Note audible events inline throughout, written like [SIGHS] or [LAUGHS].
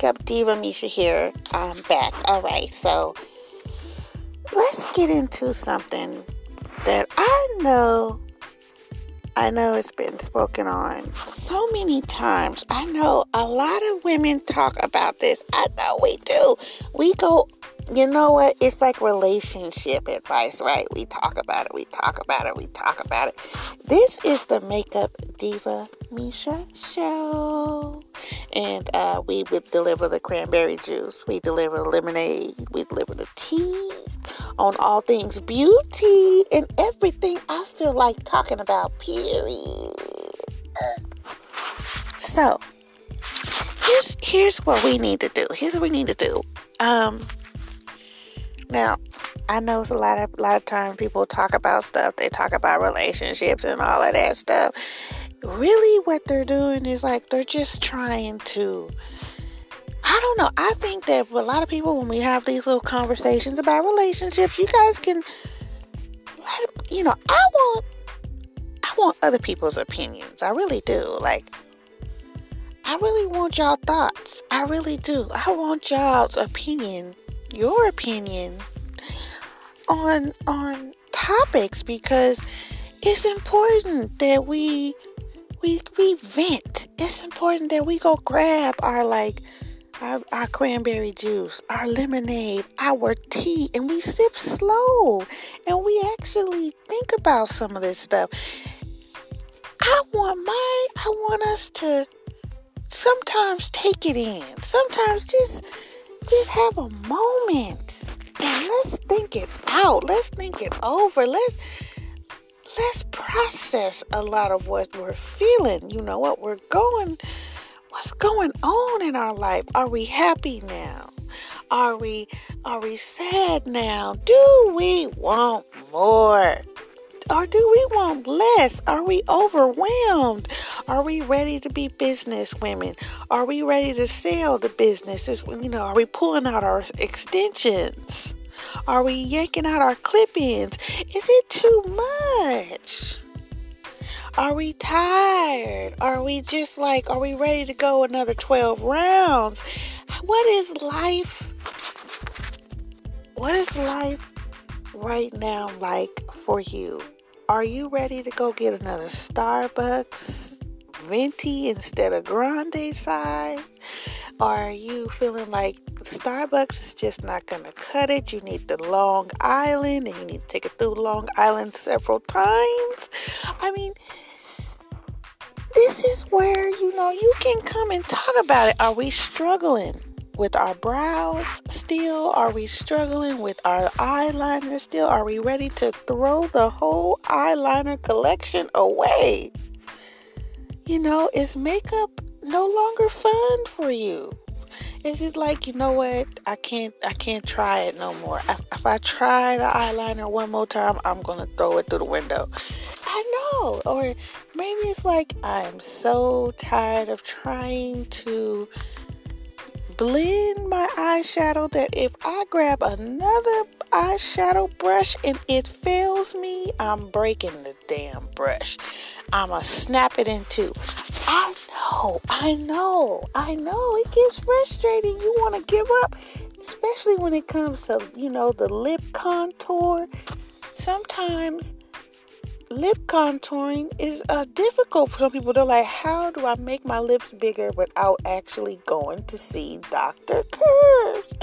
Makeup Diva Misha here. I'm back. All right, so let's get into something that I know I know it's been spoken on so many times. I know a lot of women talk about this. I know we do. We go, you know what? It's like relationship advice, right? We talk about it, we talk about it, we talk about it. This is the Makeup Diva Misha show. And uh, we would deliver the cranberry juice, we deliver the lemonade, we deliver the tea on all things beauty and everything I feel like talking about, period. So, here's here's what we need to do. Here's what we need to do. Um now, I know a lot of a lot of times people talk about stuff. They talk about relationships and all of that stuff. Really, what they're doing is like they're just trying to I don't know. I think that a lot of people, when we have these little conversations about relationships, you guys can let you know. I want, I want other people's opinions. I really do. Like, I really want y'all thoughts. I really do. I want y'all's opinion, your opinion on on topics because it's important that we we we vent. It's important that we go grab our like our, our cranberry juice, our lemonade, our tea, and we sip slow and we actually think about some of this stuff. I want my, I want us to sometimes take it in. Sometimes just, just have a moment and let's think it out. Let's think it over. Let's, let's process a lot of what we're feeling. You know what we're going what's going on in our life? Are we happy now? Are we are we sad now? Do we want more? Or do we want less? Are we overwhelmed? Are we ready to be business women? Are we ready to sell the businesses? You know, are we pulling out our extensions? Are we yanking out our clip ins? Is it too much? Are we tired? Are we just like, are we ready to go another 12 rounds? What is life? What is life right now like for you? Are you ready to go get another Starbucks venti instead of grande size? Are you feeling like Starbucks is just not going to cut it? You need the Long Island and you need to take it through Long Island several times. I mean, this is where you know you can come and talk about it. Are we struggling with our brows still? Are we struggling with our eyeliner still? Are we ready to throw the whole eyeliner collection away? You know, is makeup no longer fun for you? Is it like you know what? I can't. I can't try it no more. If, if I try the eyeliner one more time, I'm gonna throw it through the window. I know. Or maybe it's like I'm so tired of trying to blend my eyeshadow that if I grab another eyeshadow brush and it fails me, I'm breaking the damn brush. I'ma snap it in two. I know, I know, I know. It gets frustrating. You want to give up, especially when it comes to, you know, the lip contour. Sometimes lip contouring is uh, difficult for some people. They're like, how do I make my lips bigger without actually going to see Dr. Curves?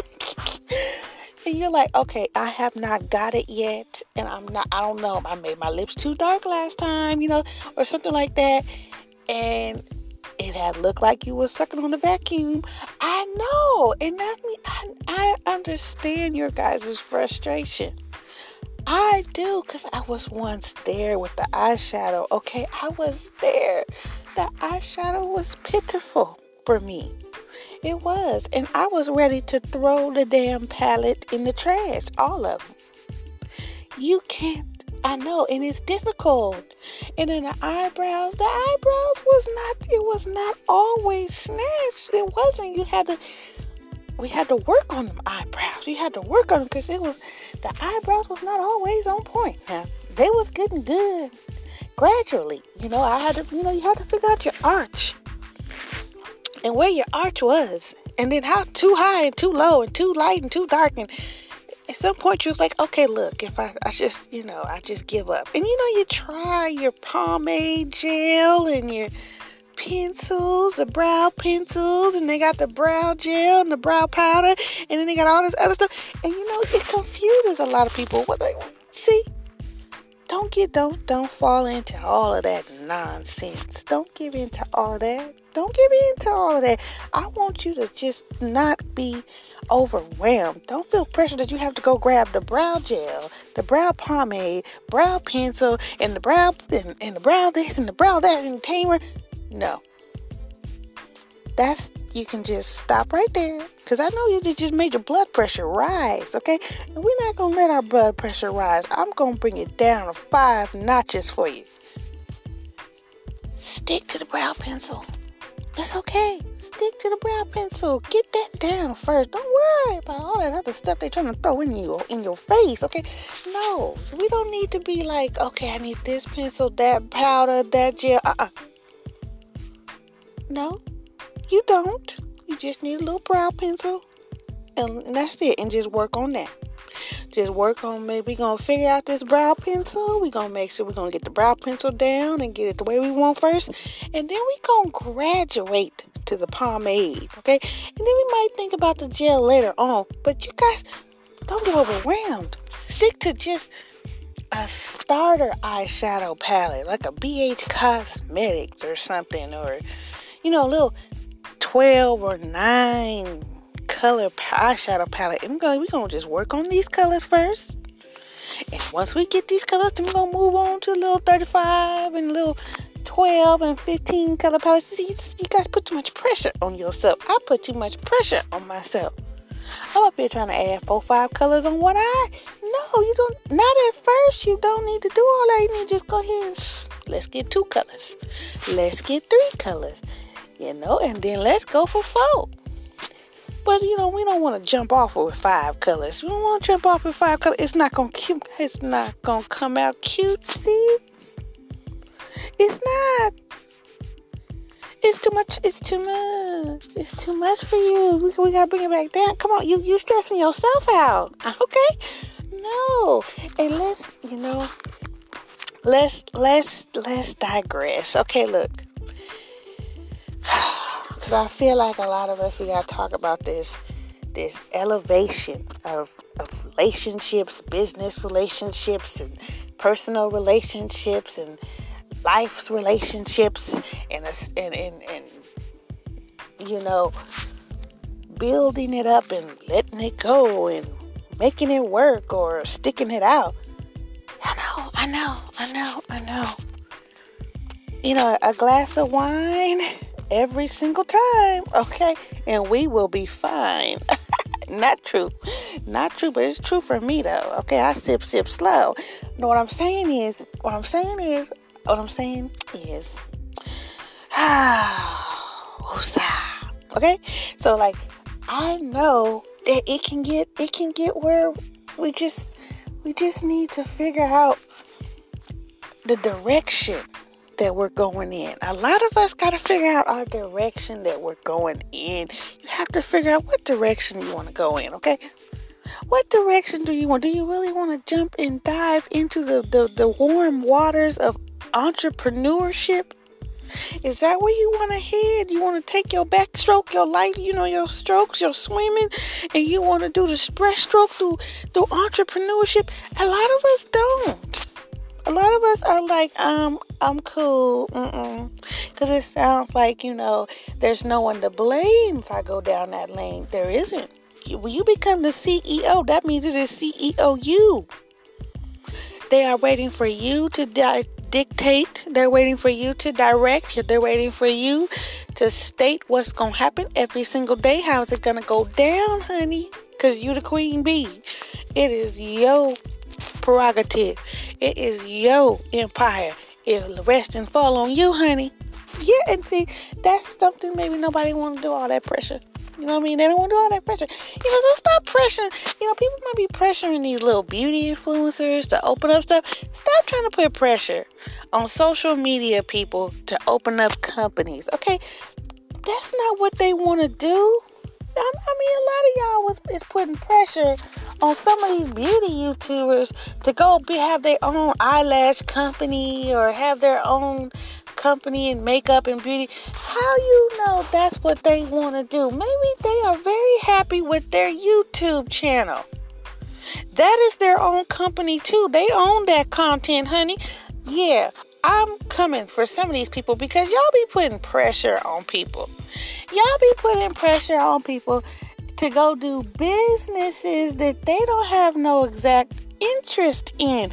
[LAUGHS] and you're like, okay, I have not got it yet, and I'm not, I don't know, I made my lips too dark last time, you know, or something like that, and it had looked like you were sucking on the vacuum. I know, and that mean I, I understand your guys' frustration. I do because I was once there with the eyeshadow. Okay, I was there. The eyeshadow was pitiful for me. It was. And I was ready to throw the damn palette in the trash. All of them. You can't. I know, and it's difficult. And then the eyebrows, the eyebrows was not, it was not always snatched. It wasn't. You had to we had to work on them eyebrows. We had to work on them because it was the eyebrows was not always on point. Now, they was getting good gradually. You know, I had to, you know, you had to figure out your arch. and where your arch was, and then how too high and too low and too light and too dark and at some point you was like, okay, look, if I, I just, you know, I just give up. And you know, you try your pomade gel and your pencils, the brow pencils, and they got the brow gel and the brow powder, and then they got all this other stuff. And you know, it confuses a lot of people. What they see, don't get don't don't fall into all of that nonsense. Don't give in to all of that. Don't give in to all of that. I want you to just not be overwhelmed. Don't feel pressure that you have to go grab the brow gel, the brow pomade, brow pencil, and the brow and, and the brow this and the brow that and tamer. No. That's you can just stop right there because I know you just made your blood pressure rise, okay? And we're not gonna let our blood pressure rise. I'm gonna bring it down five notches for you. Stick to the brow pencil. It's okay. Stick to the brow pencil. Get that down first. Don't worry about all that other stuff they're trying to throw in you in your face. Okay? No, we don't need to be like, okay, I need this pencil, that powder, that gel. Uh-uh. No, you don't. You just need a little brow pencil, and that's it. And just work on that. Just work on maybe we're gonna figure out this brow pencil. We're gonna make sure we're gonna get the brow pencil down and get it the way we want first. And then we're gonna graduate to the pomade. Okay? And then we might think about the gel later on. But you guys don't get overwhelmed. Stick to just a starter eyeshadow palette, like a BH Cosmetics or something, or you know, a little 12 or 9 color eyeshadow palette. We're gonna, we're gonna just work on these colors first. And once we get these colors, then we're gonna move on to a little 35 and a little 12 and 15 color palettes. See, you guys put too much pressure on yourself. I put too much pressure on myself. I'm up here trying to add four, five colors on one eye. No, you don't. Not at first. You don't need to do all that. You need to just go ahead and let's get two colors. Let's get three colors you know, and then let's go for four. But you know, we don't want to jump off with five colors. We don't want to jump off with five colors. It's not gonna cute. It's not gonna come out cutesy. It's not. It's too much. It's too much. It's too much for you. We, we gotta bring it back down. Come on, you you stressing yourself out. [LAUGHS] Okay? No. And let's you know. Let's let's let's digress. Okay, look. [SIGHS] Because I feel like a lot of us, we got to talk about this this elevation of, of relationships, business relationships, and personal relationships, and life's relationships, and, and, and, and you know, building it up and letting it go and making it work or sticking it out. I know, I know, I know, I know. You know, a glass of wine every single time, okay? And we will be fine. [LAUGHS] Not true. Not true, but it's true for me though. Okay, I sip, sip slow. Know what I'm saying is, what I'm saying is, what I'm saying is, [SIGHS] okay? So like, I know that it can get, it can get where we just, we just need to figure out the direction that we're going in. A lot of us got to figure out our direction that we're going in. You have to figure out what direction you want to go in, okay? What direction do you want? Do you really want to jump and dive into the, the, the warm waters of entrepreneurship? Is that where you want to head? You want to take your backstroke, your light, you know, your strokes, your swimming, and you want to do the breaststroke through through entrepreneurship? A lot of us don't a lot of us are like, um, I'm cool, because it sounds like you know there's no one to blame if I go down that lane. There isn't. When you become the CEO, that means it is CEO you. They are waiting for you to di- dictate. They're waiting for you to direct. They're waiting for you to state what's gonna happen every single day. How's it gonna go down, honey? Cause you the queen bee. It is your prerogative. It is your empire. It rest and fall on you, honey. Yeah, and see, that's something maybe nobody want to do all that pressure. You know what I mean? They don't want to do all that pressure. You know, so stop pressuring. You know, people might be pressuring these little beauty influencers to open up stuff. Stop trying to put pressure on social media people to open up companies. Okay? that's not what they want to do. I, I mean, a lot of y'all was is putting pressure on some of these beauty YouTubers to go be have their own eyelash company or have their own company in makeup and beauty. How you know that's what they want to do? Maybe they are very happy with their YouTube channel. That is their own company too. They own that content, honey. Yeah, I'm coming for some of these people because y'all be putting pressure on people. Y'all be putting pressure on people to go do businesses that they don't have no exact interest in.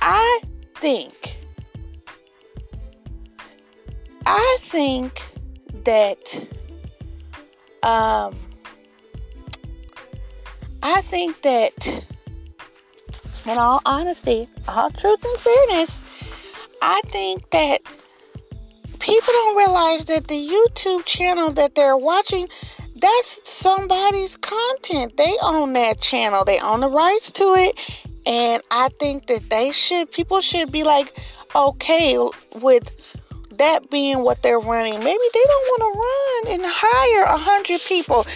I think I think that um I think that in all honesty, all truth and fairness, I think that people don't realize that the YouTube channel that they're watching that's somebody's content. They own that channel. They own the rights to it. And I think that they should people should be like okay with that being what they're running. Maybe they don't want to run and hire a hundred people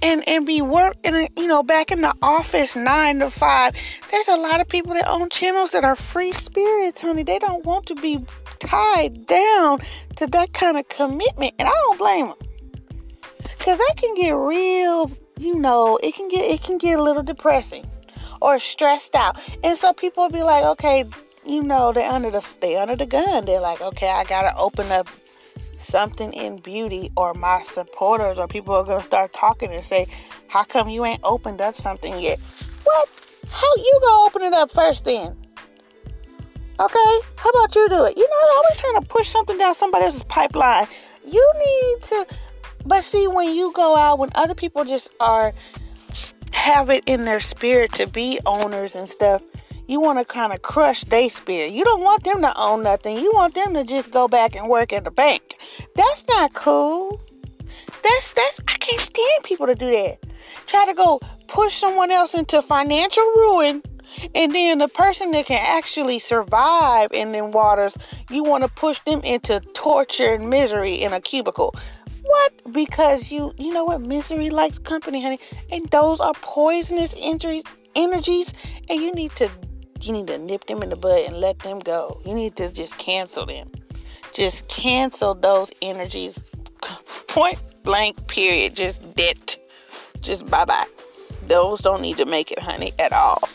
and and be working you know back in the office nine to five. There's a lot of people that own channels that are free spirits, honey. They don't want to be tied down to that kind of commitment, and I don't blame them. Cause that can get real, you know, it can get it can get a little depressing or stressed out. And so people will be like, okay, you know, they're under the they under the gun. They're like, okay, I gotta open up something in beauty or my supporters or people are gonna start talking and say, How come you ain't opened up something yet? What? How you gonna open it up first then? Okay, how about you do it? You know, always trying to push something down somebody else's pipeline. You need to but see, when you go out, when other people just are have it in their spirit to be owners and stuff, you want to kind of crush their spirit. You don't want them to own nothing. You want them to just go back and work at the bank. That's not cool. That's that's I can't stand people to do that. Try to go push someone else into financial ruin and then the person that can actually survive in them waters, you want to push them into torture and misery in a cubicle. What? Because you, you know what? Misery likes company, honey. And those are poisonous injuries, energies. And you need to, you need to nip them in the bud and let them go. You need to just cancel them. Just cancel those energies. [LAUGHS] Point blank. Period. Just dead. Just bye bye. Those don't need to make it, honey, at all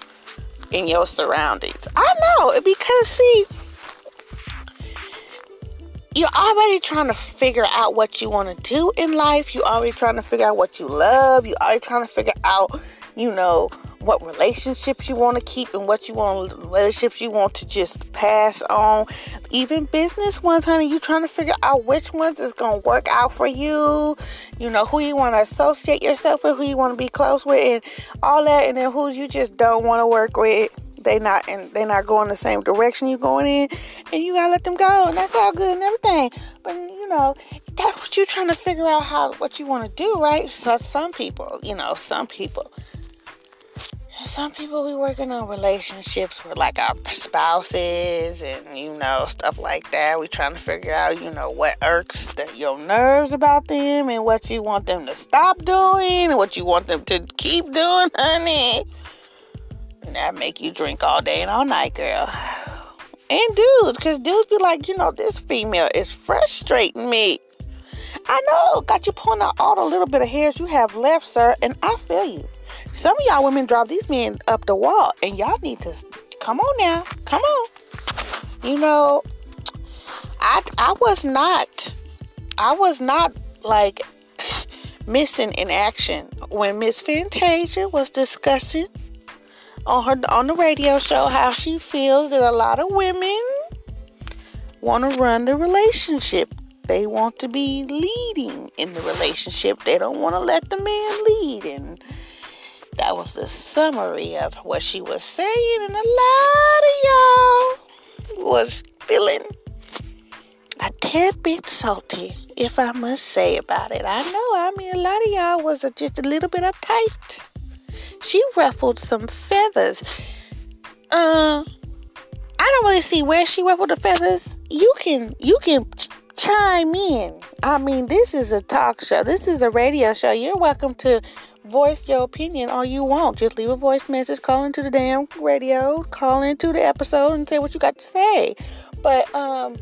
in your surroundings. I know because see you're already trying to figure out what you want to do in life. You're already trying to figure out what you love. You're already trying to figure out, you know, what relationships you want to keep and what you want relationships you want to just pass on. Even business ones, honey, you trying to figure out which ones is gonna work out for you. You know who you want to associate yourself with, who you want to be close with, and all that, and then who you just don't want to work with they not and they not going the same direction you're going in and you gotta let them go and that's all good and everything. But you know that's what you're trying to figure out how what you want to do right? So some people you know some people some people we working on relationships with like our spouses and you know stuff like that. We trying to figure out you know what irks the, your nerves about them and what you want them to stop doing and what you want them to keep doing honey that make you drink all day and all night, girl. And dudes, because dudes be like, you know, this female is frustrating me. I know, got you pulling out all the little bit of hairs you have left, sir, and I feel you. Some of y'all women drive these men up the wall, and y'all need to come on now, come on. You know, I I was not, I was not like missing in action when Miss Fantasia was discussing on her on the radio show how she feels that a lot of women want to run the relationship. They want to be leading in the relationship. They don't want to let the man lead. And that was the summary of what she was saying. And a lot of y'all was feeling a tad bit salty, if I must say about it. I know, I mean, a lot of y'all was just a little bit uptight she ruffled some feathers. Uh, I don't really see where she ruffled the feathers. You can you can chime in. I mean, this is a talk show. This is a radio show. You're welcome to voice your opinion all you want. Just leave a voice message, call into the damn radio, call into the episode and say what you got to say. But um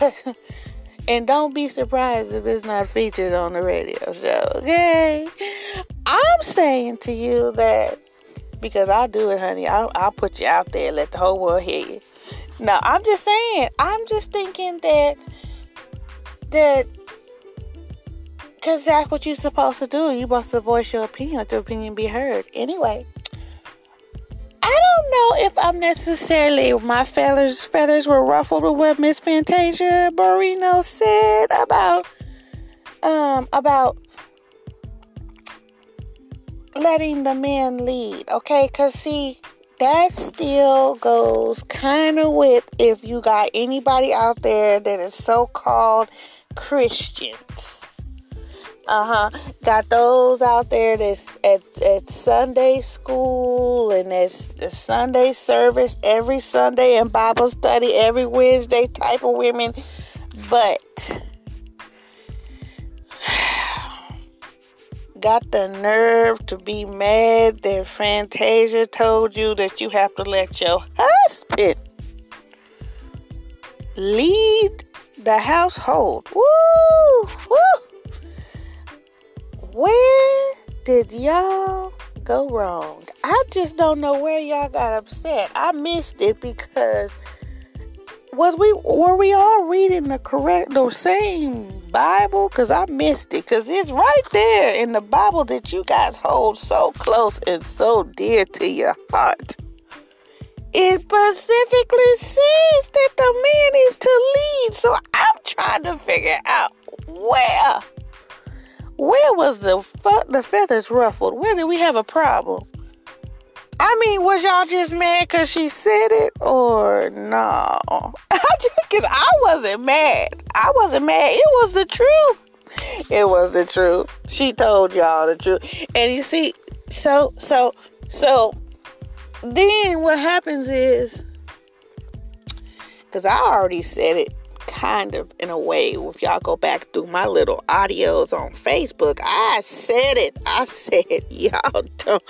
[LAUGHS] and don't be surprised if it's not featured on the radio show, okay? Saying to you that because I'll do it, honey. I'll, I'll put you out there, and let the whole world hear you. No, I'm just saying. I'm just thinking that that because that's what you're supposed to do. You're supposed to voice your opinion, let your opinion be heard. Anyway, I don't know if I'm necessarily my feathers feathers were ruffled with what Miss Fantasia Barrino said about um about letting the men lead. Okay, cause see that still goes kind of with if you got anybody out there that is so called Christians. Uh huh. Got those out there that's at, at Sunday school and it's the Sunday service every Sunday and Bible study every Wednesday type of women. But got the nerve to be mad that Fantasia told you that you have to let your husband lead the household. Woo! Woo! Where did y'all go wrong? I just don't know where y'all got upset. I missed it because was we were we all reading the correct the same Bible? Cause I missed it. Cause it's right there in the Bible that you guys hold so close and so dear to your heart it specifically says that the man is to lead. So I'm trying to figure out where, where was the the feathers ruffled? Where did we have a problem? I mean, was y'all just mad because she said it or no? [LAUGHS] Because I wasn't mad. I wasn't mad. It was the truth. It was the truth. She told y'all the truth. And you see, so, so, so then what happens is, because I already said it kind of in a way, if y'all go back through my little audios on Facebook, I said it. I [LAUGHS] said, y'all don't,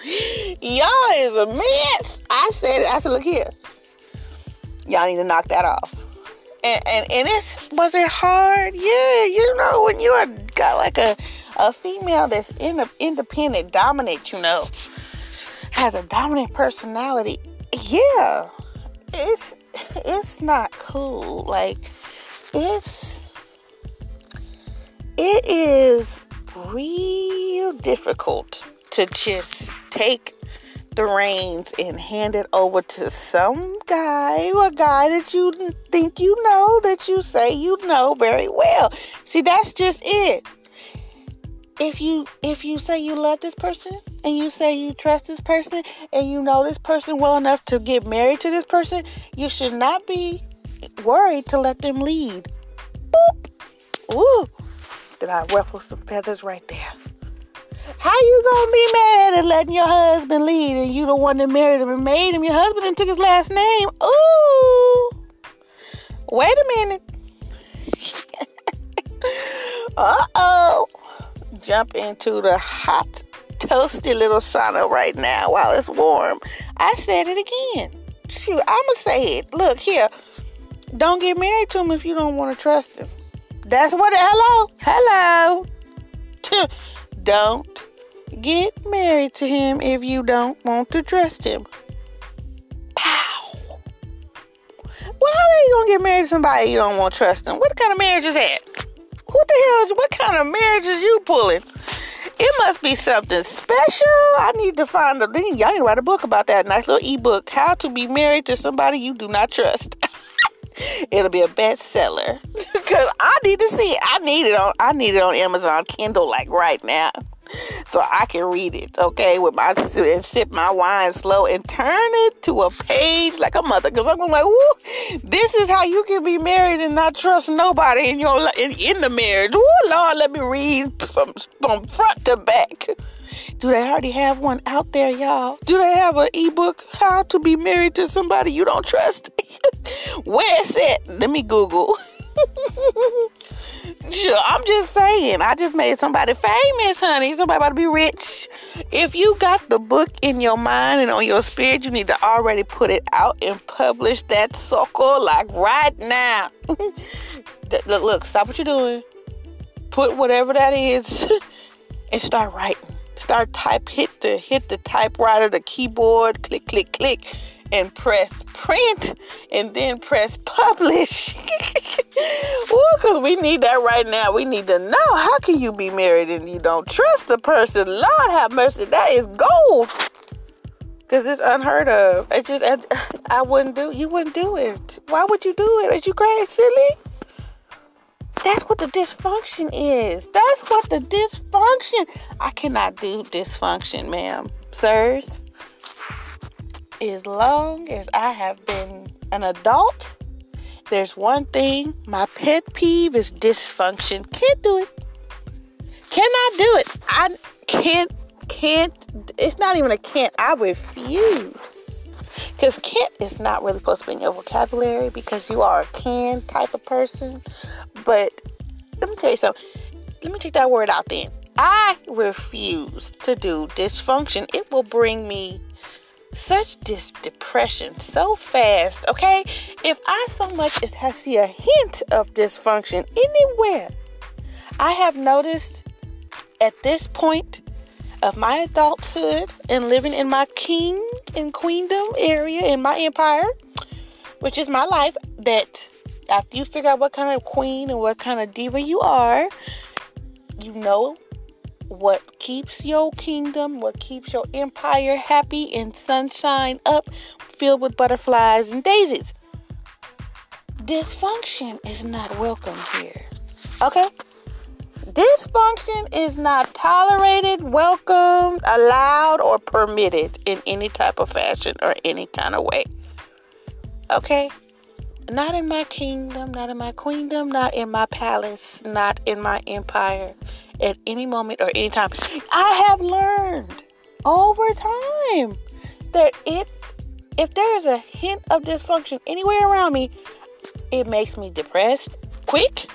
y'all is a mess. I said it. I said, look here. Y'all need to knock that off. And, and, and it's, was it hard? Yeah, you know, when you're got like a, a female that's in a, independent, dominant, you know, has a dominant personality, yeah, it's it's not cool. Like it's it is real difficult to just take the reins and hand it over to some guy a guy that you think you know that you say you know very well. See, that's just it. If you if you say you love this person and you say you trust this person and you know this person well enough to get married to this person, you should not be worried to let them lead. Boop. Ooh. Did I ruffle some feathers right there? How you gonna be mad at letting your husband lead and you the one that married him and made him your husband and took his last name? Ooh. Wait a minute. [LAUGHS] uh oh. Jump into the hot toasty little sauna right now while it's warm. I said it again. Shoot, I'ma say it. Look here. Don't get married to him if you don't want to trust him. That's what. Hello, hello. [LAUGHS] don't get married to him if you don't want to trust him. Pow. Well, how are you gonna get married to somebody you don't want to trust him? What kind of marriage is that? What the hell is? What kind of marriage is you pulling? It must be something special. I need to find a thing. Y'all need to write a book about that. Nice little ebook. How to be married to somebody you do not trust. [LAUGHS] It'll be a bestseller. [LAUGHS] Cause I need to see it. I need it on I need it on Amazon Kindle like right now so I can read it, okay, with my and sip my wine slow and turn it to a page like a mother. Cause I'm like, Woo, this is how you can be married and not trust nobody in your in, in the marriage. Ooh, Lord, let me read from from front to back. Do they already have one out there, y'all? Do they have an ebook, How to Be Married to Somebody You Don't Trust? [LAUGHS] Where is it? Let me Google. [LAUGHS] I'm just saying. I just made somebody famous, honey. Somebody about to be rich. If you got the book in your mind and on your spirit, you need to already put it out and publish that sucker like right now. [LAUGHS] look, look, stop what you're doing. Put whatever that is [LAUGHS] and start writing. Start type hit the hit the typewriter, the keyboard, click, click, click and press print and then press publish. [LAUGHS] Because we need that right now. We need to know how can you be married and you don't trust the person? Lord have mercy. That is gold. Because it's unheard of. I just, I, I wouldn't do, you wouldn't do it. Why would you do it? Are you crazy, silly? That's what the dysfunction is. That's what the dysfunction. I cannot do dysfunction, ma'am. Sirs as long as I have been an adult, there's one thing my pet peeve is dysfunction. Can't do it. Cannot do it. I can't, can't, it's not even a can't, I refuse. Because can't is not really supposed to be in your vocabulary because you are a can type of person. But let me tell you something. Let me take that word out then. I refuse to do dysfunction. It will bring me such dis- depression so fast, okay? If I so much as see a hint of dysfunction anywhere, I have noticed at this point of my adulthood and living in my king and queendom area in my empire, which is my life, that after you figure out what kind of queen and what kind of diva you are, you know what keeps your kingdom, what keeps your empire happy and sunshine up, filled with butterflies and daisies. Dysfunction is not welcome here. Okay? Dysfunction is not tolerated, welcomed, allowed, or permitted in any type of fashion or any kind of way. Okay? Not in my kingdom, not in my queendom, not in my palace, not in my empire at any moment or any time. I have learned over time that if if there is a hint of dysfunction anywhere around me, it makes me depressed quick.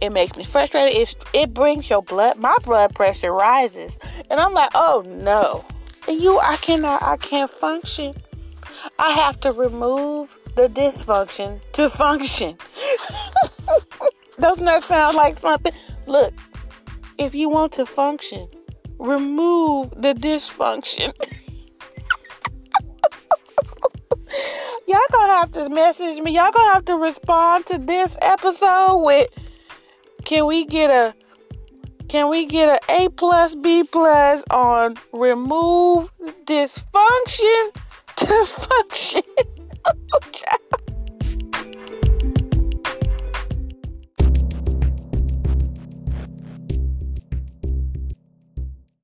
It makes me frustrated. It, it brings your blood, my blood pressure rises. And I'm like, oh no. You, I cannot, I can't function. I have to remove the dysfunction to function. [LAUGHS] Doesn't that sound like something? Look, if you want to function, remove the dysfunction. [LAUGHS] Y'all gonna have to message me. Y'all gonna have to respond to this episode with can we get a can we get a A plus B plus on remove dysfunction [LAUGHS] to function? [LAUGHS]